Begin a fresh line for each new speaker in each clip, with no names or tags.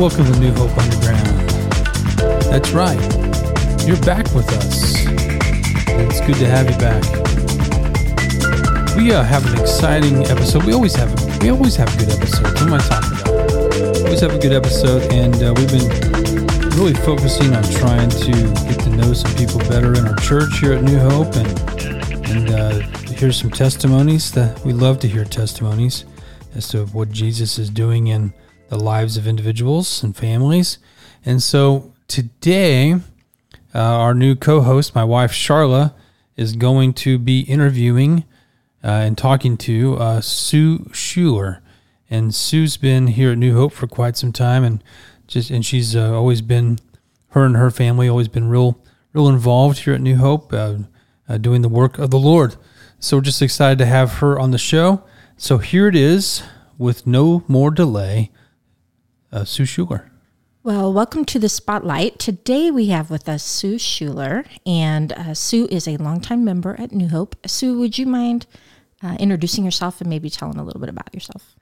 welcome to New Hope Underground. That's right, you're back with us. It's good to have you back. We uh, have an exciting episode. We always have we always have a good episodes. What am I talking about? We always have a good episode, and uh, we've been really focusing on trying to get to know some people better in our church here at New Hope, and and uh, hear some testimonies. That we love to hear testimonies as to what Jesus is doing in the lives of individuals and families. And so today, uh, our new co host, my wife Charla, is going to be interviewing uh, and talking to uh, Sue Schuler. And Sue's been here at New Hope for quite some time, and just and she's uh, always been her and her family always been real real involved here at New Hope, uh, uh, doing the work of the Lord. So we're just excited to have her on the show. So here it is, with no more delay, uh, Sue Schuler.
Well, welcome to the spotlight. Today we have with us Sue Schuler, and uh, Sue is a longtime member at New Hope. Sue, would you mind uh, introducing yourself and maybe telling a little bit about yourself?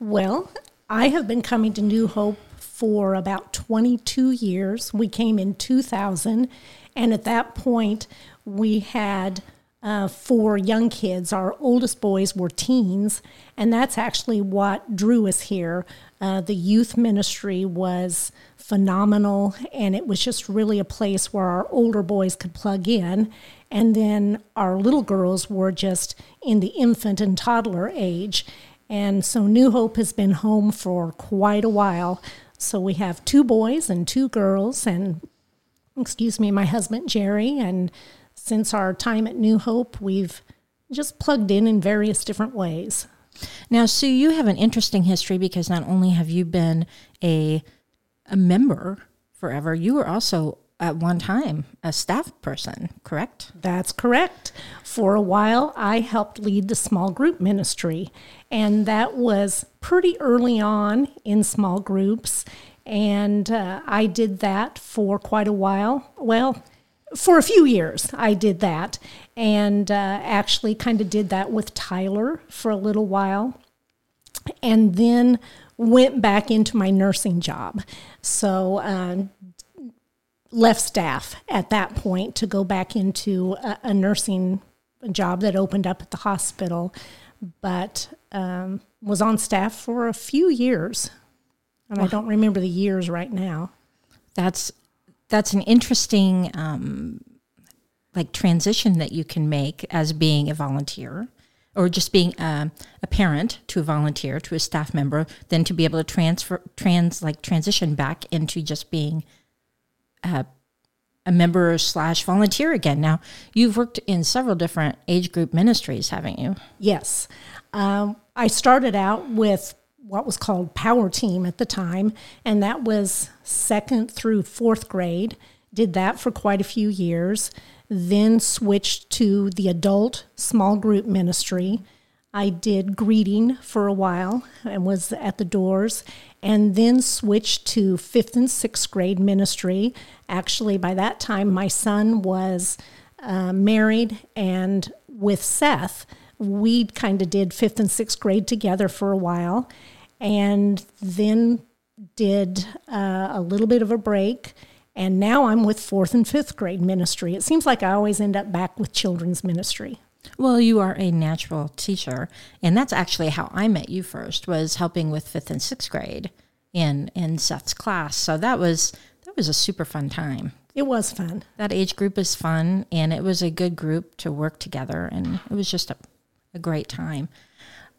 Well, I have been coming to New Hope for about 22 years. We came in 2000, and at that point, we had uh, four young kids. Our oldest boys were teens, and that's actually what drew us here. Uh, the youth ministry was phenomenal, and it was just really a place where our older boys could plug in. And then our little girls were just in the infant and toddler age. And so New Hope has been home for quite a while. So we have two boys and two girls, and excuse me, my husband Jerry, and since our time at New Hope, we've just plugged in in various different ways.
Now, Sue, you have an interesting history because not only have you been a a member forever, you were also at one time a staff person, correct?
That's correct. For a while, I helped lead the small group ministry, and that was pretty early on in small groups. And uh, I did that for quite a while. Well, for a few years, I did that and uh, actually kind of did that with Tyler for a little while. And then went back into my nursing job. So, uh, left staff at that point to go back into a, a nursing job that opened up at the hospital, but um, was on staff for a few years. And I don't remember the years right now.
That's that's an interesting um, like transition that you can make as being a volunteer or just being a, a, parent to a volunteer to a staff member then to be able to transfer trans like transition back into just being a, a member slash volunteer again. Now you've worked in several different age group ministries haven't you?
Yes. Um, i started out with what was called Power Team at the time, and that was second through fourth grade. Did that for quite a few years, then switched to the adult small group ministry. I did greeting for a while and was at the doors, and then switched to fifth and sixth grade ministry. Actually, by that time, my son was uh, married and with Seth. We kind of did fifth and sixth grade together for a while and then did uh, a little bit of a break. And now I'm with fourth and fifth grade ministry. It seems like I always end up back with children's ministry.
Well, you are a natural teacher, and that's actually how I met you first. Was helping with fifth and sixth grade in in Seth's class. So that was that was a super fun time.
It was fun.
That age group is fun, and it was a good group to work together, and it was just a, a great time.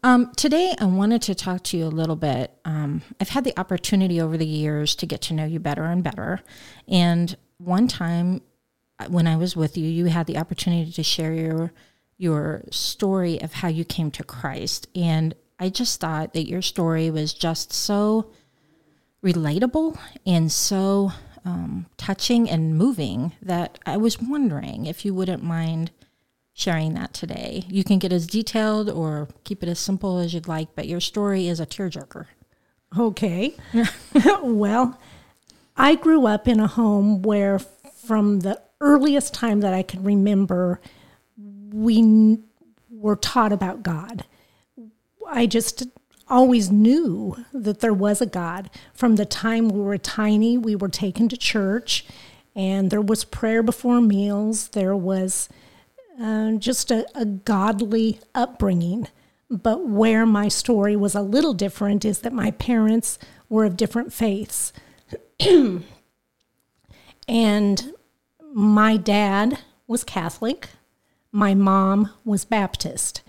Um, today, I wanted to talk to you a little bit. Um, I've had the opportunity over the years to get to know you better and better. And one time uh, when I was with you, you had the opportunity to share your your story of how you came to Christ. And I just thought that your story was just so relatable and so um, touching and moving that I was wondering if you wouldn't mind sharing that today. You can get as detailed or keep it as simple as you'd like, but your story is a tearjerker.
Okay. well, I grew up in a home where, from the earliest time that I can remember, we were taught about God. I just always knew that there was a God. From the time we were tiny, we were taken to church, and there was prayer before meals. There was uh, just a, a godly upbringing. But where my story was a little different is that my parents were of different faiths. and my dad was Catholic, my mom was Baptist.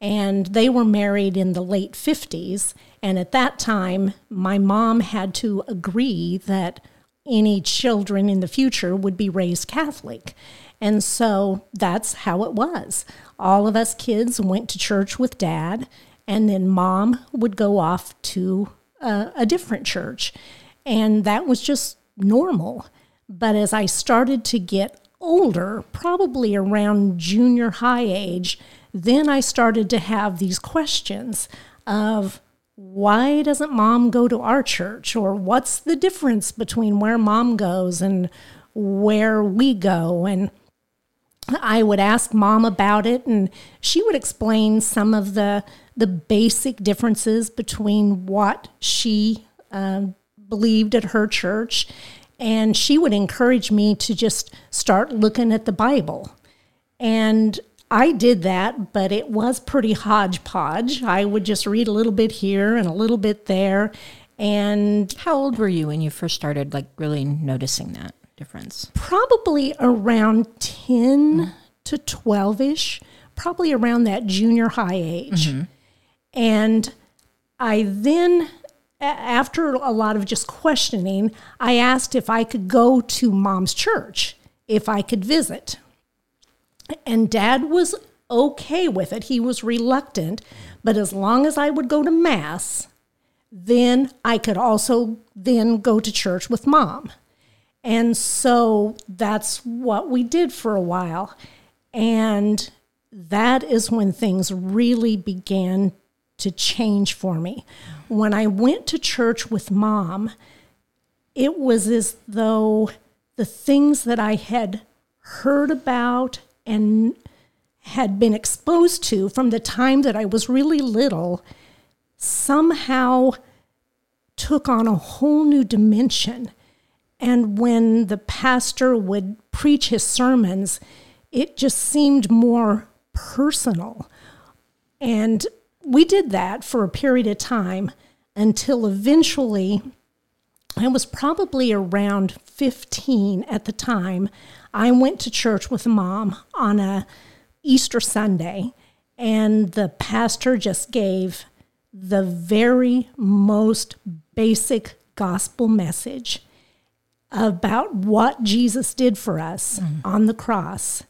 And they were married in the late 50s. And at that time, my mom had to agree that any children in the future would be raised Catholic. And so that's how it was. All of us kids went to church with dad, and then mom would go off to a, a different church. And that was just normal. But as I started to get older, probably around junior high age, then I started to have these questions of why doesn't mom go to our church? Or what's the difference between where mom goes and where we go? And I would ask mom about it, and she would explain some of the the basic differences between what she uh, believed at her church, and she would encourage me to just start looking at the Bible. And I did that, but it was pretty hodgepodge. I would just read a little bit here and a little bit there. And
how old were you when you first started like really noticing that difference?
Probably around 10 mm. to 12 ish, probably around that junior high age. Mm-hmm. And I then, after a lot of just questioning, I asked if I could go to mom's church, if I could visit. And dad was okay with it. He was reluctant, but as long as I would go to mass, then I could also then go to church with mom. And so that's what we did for a while. And that is when things really began to change for me. When I went to church with mom, it was as though the things that I had heard about and had been exposed to from the time that I was really little somehow took on a whole new dimension. And when the pastor would preach his sermons, it just seemed more personal. And we did that for a period of time until eventually, I was probably around 15 at the time. I went to church with mom on a Easter Sunday, and the pastor just gave the very most basic gospel message about what Jesus did for us mm. on the cross.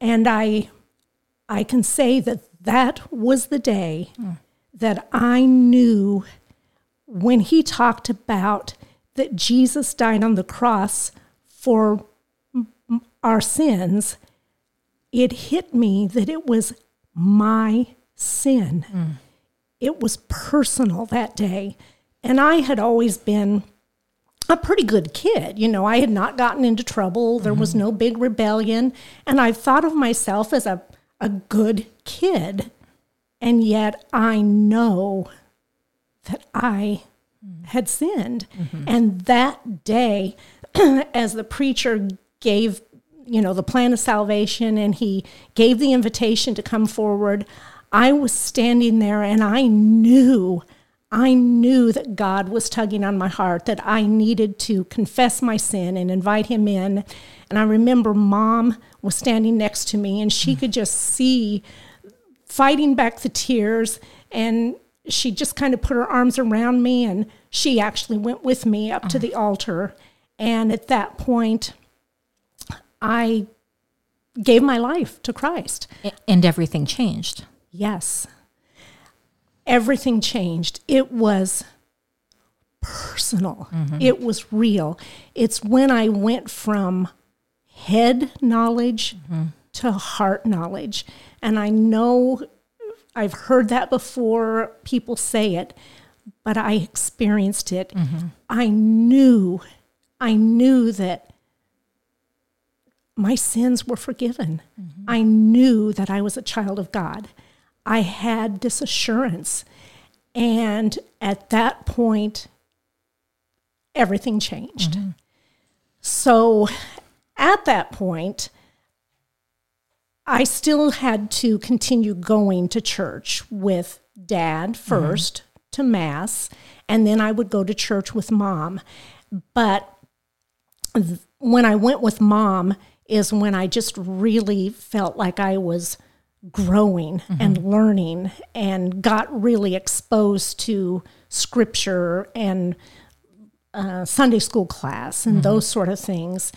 And I I can say that that was the day mm. that I knew when he talked about that Jesus died on the cross for our sins, it hit me that it was my sin. Mm. It was personal that day. And I had always been a pretty good kid. You know, I had not gotten into trouble, there mm-hmm. was no big rebellion. And I thought of myself as a, a good kid. And yet I know that I mm. had sinned. Mm-hmm. And that day, as the preacher gave you know, the plan of salvation and he gave the invitation to come forward, I was standing there and I knew, I knew that God was tugging on my heart, that I needed to confess my sin and invite him in. And I remember mom was standing next to me and she could just see fighting back the tears and she just kind of put her arms around me and she actually went with me up to the altar. And at that point, I gave my life to Christ.
And everything changed.
Yes. Everything changed. It was personal, mm-hmm. it was real. It's when I went from head knowledge mm-hmm. to heart knowledge. And I know I've heard that before, people say it, but I experienced it. Mm-hmm. I knew, I knew that my sins were forgiven. Mm-hmm. I knew that I was a child of God. I had this assurance. And at that point, everything changed. Mm-hmm. So at that point, I still had to continue going to church with dad mm-hmm. 1st to mass, and then I would go to church with mom. But th- when I went with mom, is when I just really felt like I was growing and learning and got really exposed to scripture and uh, Sunday school class and those sort of things.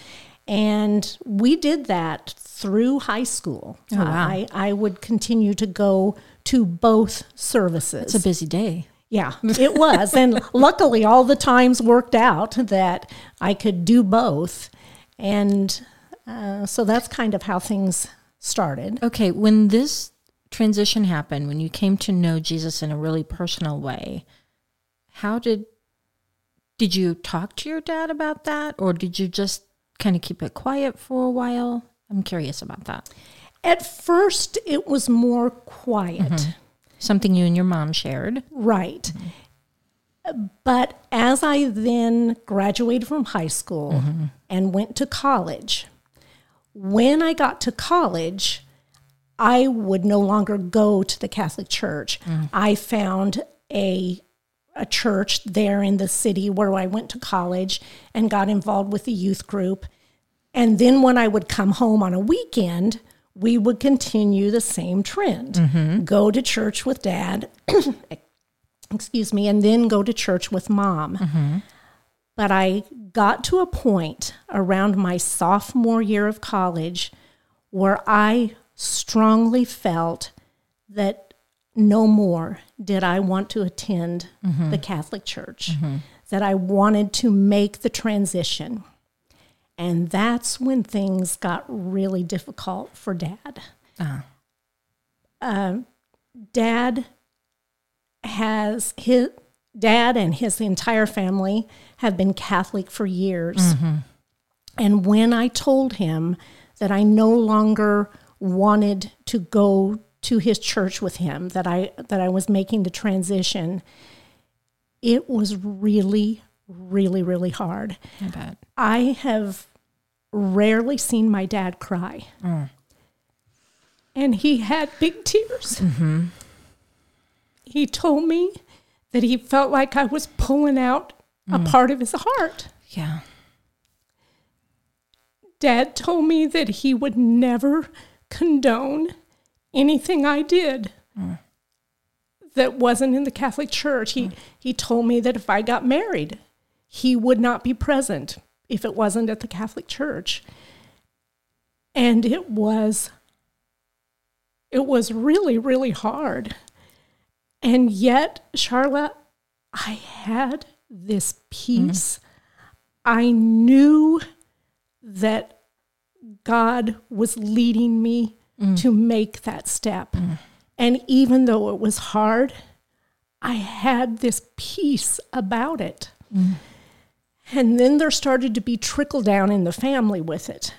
And we did that through high school.
Oh, wow.
I, I would continue to go to both services.
It's a busy day.
Yeah, it was. and luckily, all the times worked out that I could do both. And uh, so that's kind of how things started.
Okay, when this transition happened, when you came to know Jesus in a really personal way, how did did you talk to your dad about that or did you just kind of keep it quiet for a while? I'm curious about that.
At first, it was more quiet. Mm-hmm.
Something you and your mom shared.
Right. But as I then graduated from high school mm-hmm. and went to college, when I got to college, I would no longer go to the Catholic Church. Mm. I found a a church there in the city where I went to college and got involved with the youth group. And then when I would come home on a weekend, we would continue the same trend. Mm-hmm. Go to church with dad, excuse me, and then go to church with mom. Mm-hmm. But I got to a point around my sophomore year of college where I strongly felt that no more did I want to attend the Catholic Church, that I wanted to make the transition. And that's when things got really difficult for dad.
Ah.
Um, dad has his dad and his entire family have been Catholic for years. And when I told him that I no longer wanted to go to his church with him, that I that I was making the transition, it was really, really, really hard.
I bet.
I have rarely seen my dad cry. Mm. And he had big tears. Mm-hmm. He told me that he felt like I was pulling out a mm. part of his heart.
Yeah.
Dad told me that he would never condone anything I did mm. that wasn't in the Catholic Church. He, mm. he told me that if I got married, he would not be present if it wasn't at the Catholic Church. And it was it was really really hard. And yet, Charlotte, I had this peace. I knew that God was leading me mm. to make that step. Mm. And even though it was hard, I had this peace about it. Mm. And then there started to be trickle down in the family with it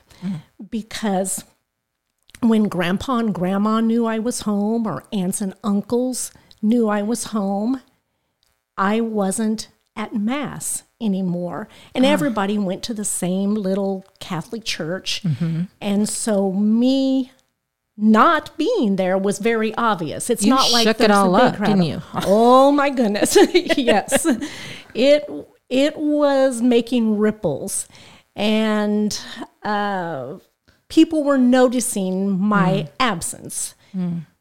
because when grandpa and grandma knew I was home, or aunts and uncles knew I was home, I wasn't at Mass anymore. And ah. everybody went to the same little Catholic church. Mm-hmm. And so, me not being there was very obvious. It's
You
not like
shook it all up,
crowd
didn't you?
Oh my goodness. yes. It it was making ripples and uh, people were noticing my mm. absence.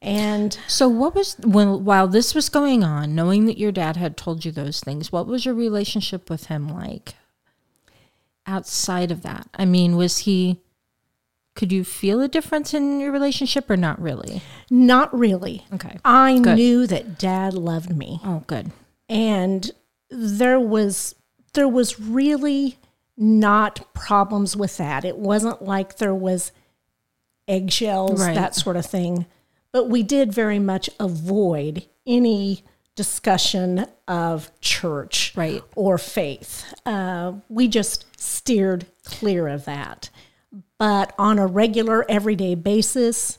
And
So what was when while this was going on, knowing that your dad had told you those things, what was your relationship with him like outside of that? I mean, was he could you feel a difference in your relationship or not really?
not really.
Okay.
I
Good.
knew that dad loved me.
Oh, good.
and there was there was really not problems with that it wasn't like there was eggshells
Right.
that sort of thing but we did very much avoid any discussion of church
Right.
or faith uh, we just steered clear of that but on a regular everyday basis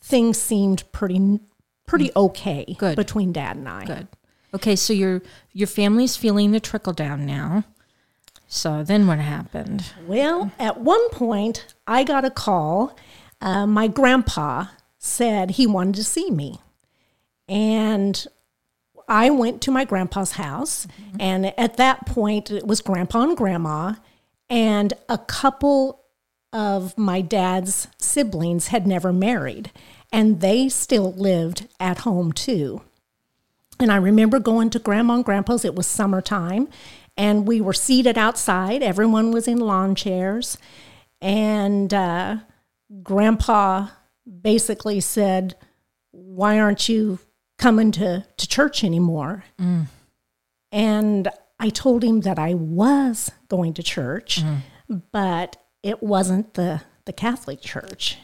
things seemed pretty pretty okay
Good.
between dad and i
Good. Okay, so your your family's feeling the trickle down now. So then what happened?
Well, at one point, I got a call. Uh, my grandpa said he wanted to see me. And I went to my grandpa's house. And at that point, it was grandpa and grandma. And a couple of my dad's siblings had never married. And they still lived at home too. And I remember going to grandma and grandpa's, it was summertime, and we were seated outside. Everyone was in lawn chairs. And uh, grandpa basically said, Why aren't you coming to, to church anymore? And I told him that I was going to church, but it wasn't the, the Catholic church.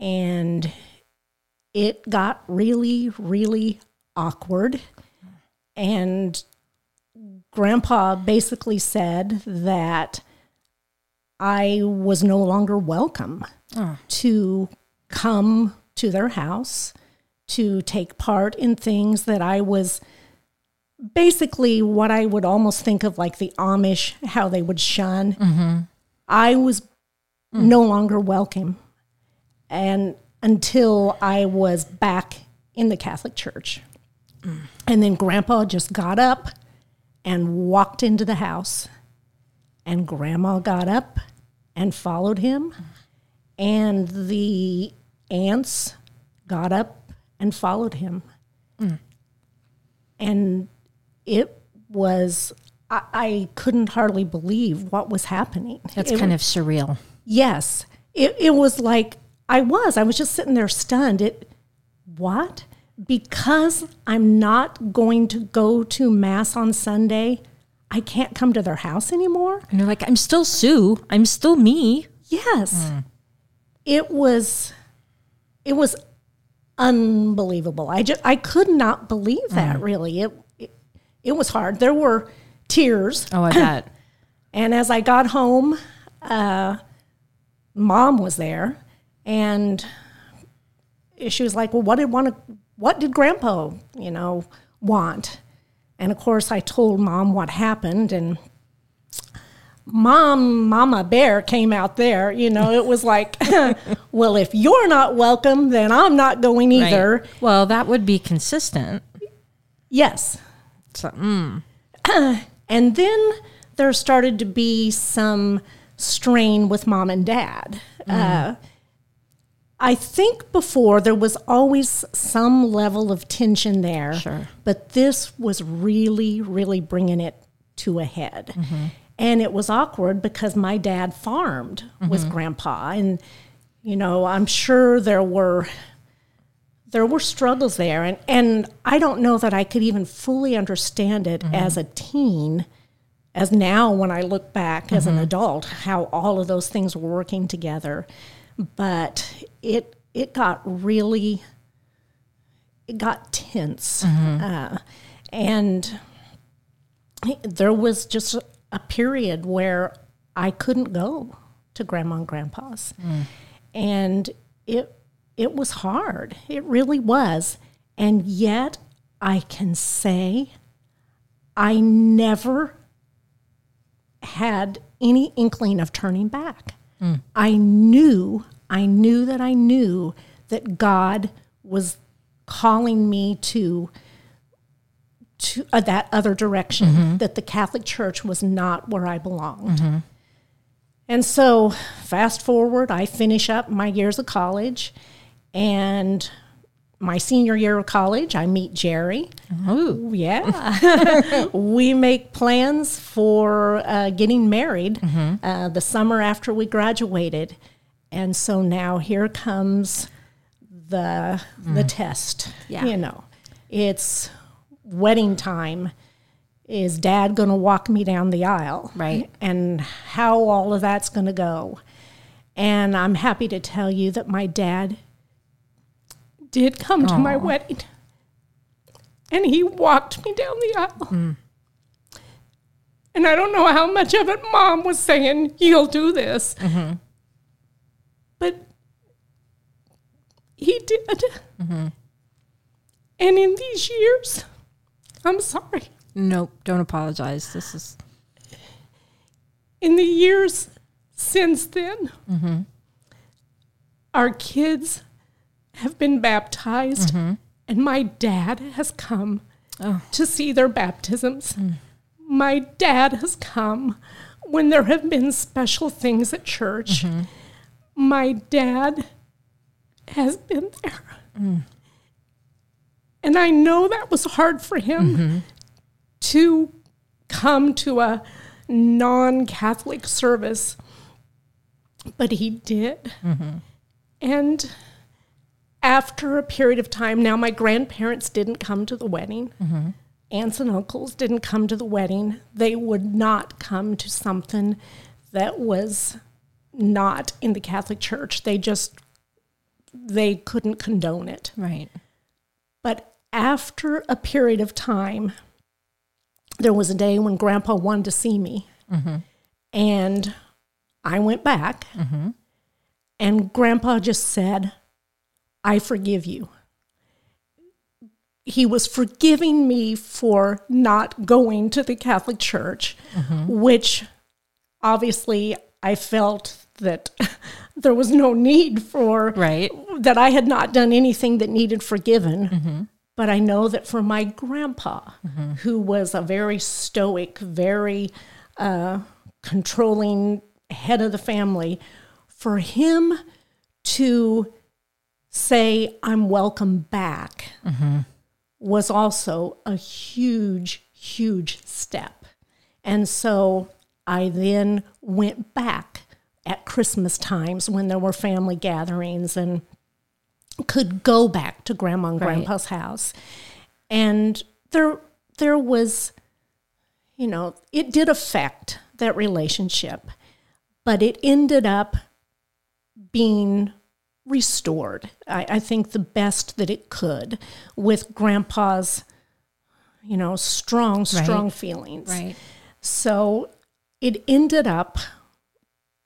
And it got really, really awkward. And grandpa basically said that I was no longer welcome Ah. to come to their house, to take part in things that I was basically what I would almost think of like the Amish, how they would shun. Mm-hmm. I was mm. no longer welcome. And until I was back in the Catholic Church. Mm. And then grandpa just got up and walked into the house. And grandma got up and followed him. Mm. And the aunts got up and followed him. Hmm. And it was, I, I couldn't hardly believe what was happening.
That's
It
kind of surreal.
Yes. It, it was like I was. I was just sitting there stunned. It what? Because I'm not going to go to mass on Sunday, I can't come to their house anymore?
And you're like, I'm still Sue. I'm still me.
Yes. Hmm. It was it was unbelievable. I just I could not believe that really. It, it it was hard. There were tears.
Oh, I bet.
And as I got home, uh, mom was there, and she was like, "Well, what did want what did Grandpa, you know, want?" And of course, I told mom what happened, and mom, Mama Bear came out there. You know, it was like, "Well, if you're not welcome, then I'm not going either."
Right. Well, that would be consistent.
Yes,
So, mm,
And then there started to be some strain with mom and dad. Uh, I think before there was always some level of tension there,
Sure.
but this was really, really bringing it to a head. And it was awkward because my dad farmed with mm-hmm. grandpa. And, you know, I'm sure there were there were struggles there. And, and i don't know that i could even fully understand it mm-hmm. as a teen as now when i look back as an mm-hmm. adult how all of those things were working together. But it it got really it got tense. Uh, and there was just a period where i couldn't go to grandma and grandpa's and it it was hard. It really was. And yet I can say I never had any inkling of turning back. I knew, I knew that I knew that God was calling me to to uh, that other direction, that the Catholic Church was not where I belonged. And so, fast forward, I finish up my years of college, and my senior year of college, I meet Jerry.
ooh,
Yeah. we make plans for uh, getting married uh, the summer after we graduated. And so now here comes the the test.
Yeah.
You know, it's wedding time. Is dad going to walk me down the aisle?
Right.
And how all of that's going to go. And I'm happy to tell you that my dad did come to my wedding and he walked me down the aisle. Hmm. And I don't know how much of it mom was saying, You'll do this. Mm-hmm. But he did. Mm-hmm. And in these years, I'm sorry,
Nope, don't apologize. This is
in the years since then, mm-hmm. our kids have been baptized, mm-hmm. and my dad has come
Oh.
to see their baptisms. Mm. My dad has come when there have been special things at church. Mm-hmm. My dad has been there. Mm. And I know that was hard for him mm-hmm. to come to a non Catholic service, but he did. Mm-hmm. And after a period of time, now my grandparents didn't come to the wedding. Mm-hmm. Aunts and uncles didn't come to the wedding. They would not come to something that was not in the Catholic Church. They just they couldn't condone it.
right.
But after a period of time, there was a day when Grandpa wanted to see me, mm-hmm. and I went back, mm-hmm. and Grandpa just said, "I forgive you." He was forgiving me for not going to the Catholic Church, mm-hmm. which obviously I felt that there was no need for
Right.
that I had not done anything that needed forgiven. Mm-hmm. But I know that for my grandpa, mm-hmm. who was a very stoic, very uh, controlling head of the family, for him to say, I'm welcome back, mm-hmm. was also a huge, huge step. And so I then went back at Christmas times when there were family gatherings and could go back to grandma and
Right.
grandpa's house. And there there was you know, it did affect that relationship, but it ended up being restored. I, I think the best that it could with grandpa's, you know, strong, strong
Right.
feelings.
Right.
So it ended up,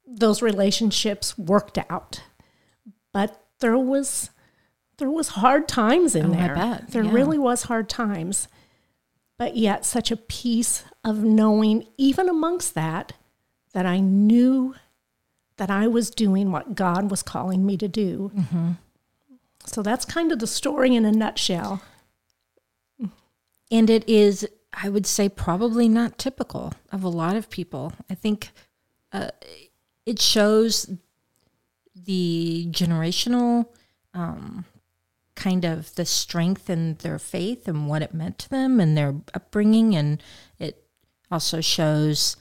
those relationships worked out, but there was there was hard times in
Oh, I
there.
bet,
There
yeah.
really was hard times, but yet such a peace of knowing, even amongst that, that I knew that I was doing what God was calling me to do.
Mm-hmm.
So that's kind of the story in a nutshell.
And it is, I would say, probably not typical of a lot of people. I think uh, it shows the generational um, kind of the strength in their faith and what it meant to them and their upbringing. And it also shows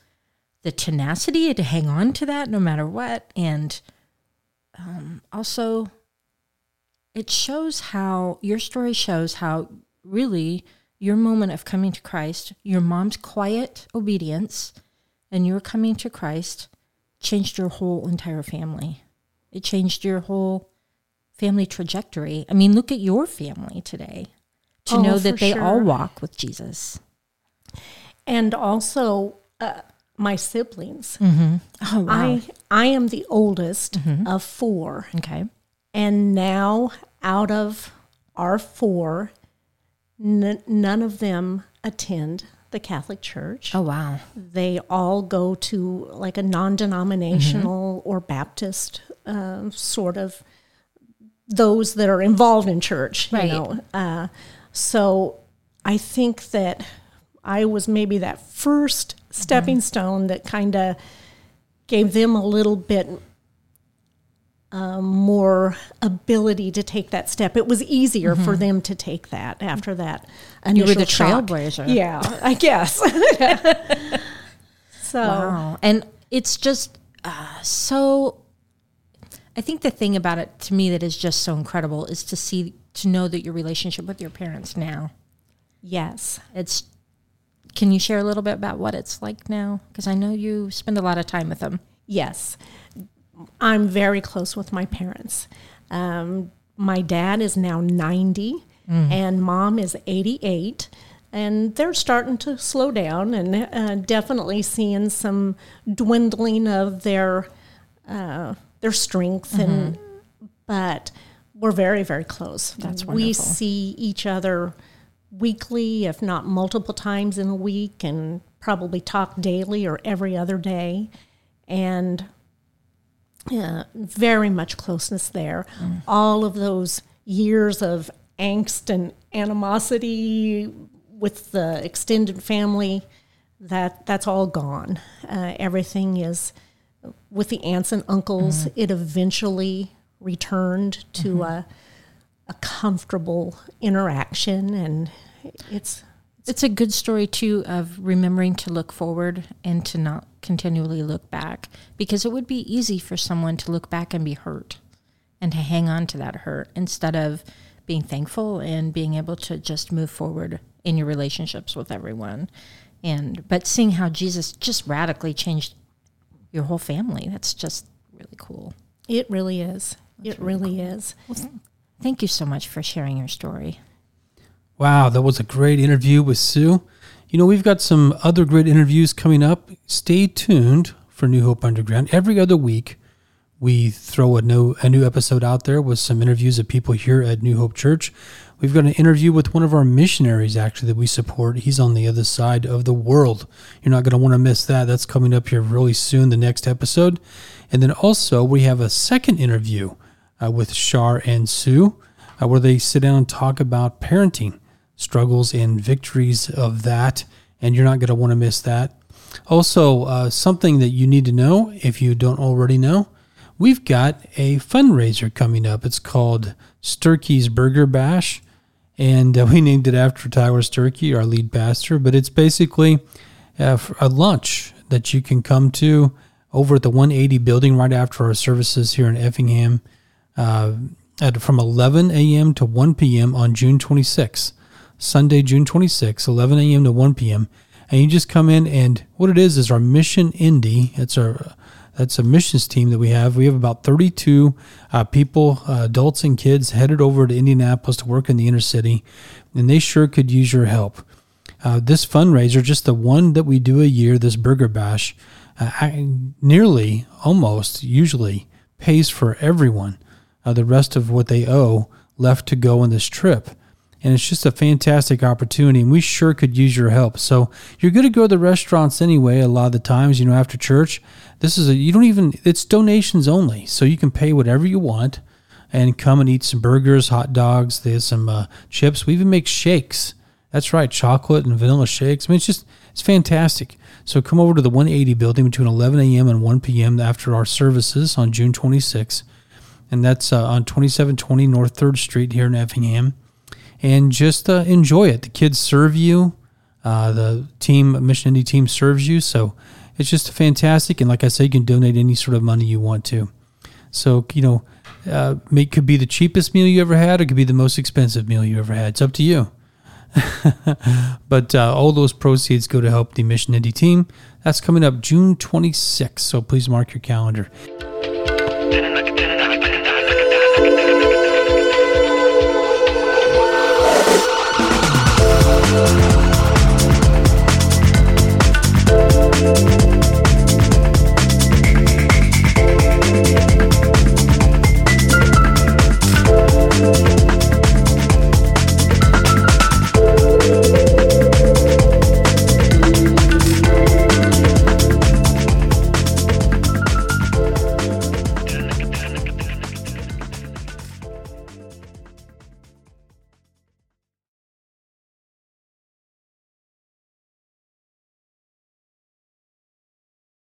the tenacity to hang on to that no matter what. And um, also, it shows how your story shows how really your moment of coming to Christ, your mom's quiet obedience, and your coming to Christ changed your whole entire family. It changed your whole family trajectory. I mean, look at your family today to
Oh,
know that they all walk with Jesus.
And also uh, my siblings.
Oh, wow.
I I am the oldest of four,
okay.
and now out of our four, n- none of them attend the Catholic Church.
Oh, wow.
They all go to like a non-denominational or Baptist uh, sort of those that are involved in church.
Right.
You know, uh, so I think that I was maybe that first stepping stone that kind of gave them a little bit um, more ability to take that step. It was easier for them to take that after that initial You
were the
shock.
trailblazer.
Yeah, I guess. so
Wow. And it's just uh, so. I think the thing about it to me that is just so incredible is to see, to know that your relationship with your parents now.
yes,
It's. Can you share a little bit about what it's like now? Because I know you spend a lot of time with them.
yes, I'm very close with my parents. Um, my dad is now 90 and mom is 88 and they're starting to slow down and uh, definitely seeing some dwindling of their uh, their strength and but we're very, very close.
That's
We see each other weekly, if not multiple times in a week, and probably talk daily or every other day. And uh, very much closeness there. All of those years of angst and animosity with the extended family, that that's all gone. Uh, everything is with the aunts and uncles. It eventually returned to a a comfortable interaction, and it's
It's a good story too of remembering to look forward and to not continually look back because it would be easy for someone to look back and be hurt and to hang on to that hurt instead of being thankful and being able to just move forward in your relationships with everyone. And but seeing how Jesus just radically changed your whole family, that's just really cool.
it really is. it really is.
Thank you so much for sharing your story.
Wow, that was a great interview with Sue. You know, we've got some other great interviews coming up. Stay tuned for New Hope Underground. Every other week, we throw a new a new episode out there with some interviews of people here at New Hope Church. We've got an interview with one of our missionaries actually that we support. He's on the other side of the world. You're not going to want to miss that. That's coming up here really soon, the next episode. And then also we have a second interview uh, with Shar and Sue, uh, where they sit down and talk about parenting struggles and victories of that. And you're not going to want to miss that. Also, uh, something that you need to know if you don't already know, we've got a fundraiser coming up. It's called Sturkey's Burger Bash. And uh, we named it after Tyler Sturkey, our lead pastor. But it's basically uh, a lunch that you can come to over at the 180 building right after our services here in Effingham uh, at, from 11 a.m. to 1 p.m. on June 26th. Sunday, June 26th, 11 a.m. to 1 p.m. And you just come in, and what it is is our Mission Indy. It's our that's a missions team that we have. We have about 32 uh, people, uh, adults and kids, headed over to Indianapolis to work in the inner city, and they sure could use your help. Uh, this fundraiser, just the one that we do a year, this Burger Bash, uh, I- nearly, almost, usually pays for everyone. Uh, the rest of what they owe left to go on this trip. And it's just a fantastic opportunity, and we sure could use your help. So you're going to go to the restaurants anyway. A lot of the times, you know, after church, this is a you don't even it's donations only, so you can pay whatever you want, and come and eat some burgers, hot dogs. There's some uh, chips. We even make shakes. That's right, chocolate and vanilla shakes. I mean, it's just it's fantastic. So come over to the 180 building between 11 a.m. and 1 p.m. after our services on June 26th, and that's uh, on 2720 North Third Street here in Effingham and just uh, enjoy it. The kids serve you. Uh, the team, Mission Indy team, serves you. So it's just fantastic. And like I said, you can donate any sort of money you want to. So you know, uh, it could be the cheapest meal you ever had, or it could be the most expensive meal you ever had. It's up to you. but uh, all those proceeds go to help the Mission Indy team. That's coming up June 26th. So please mark your calendar.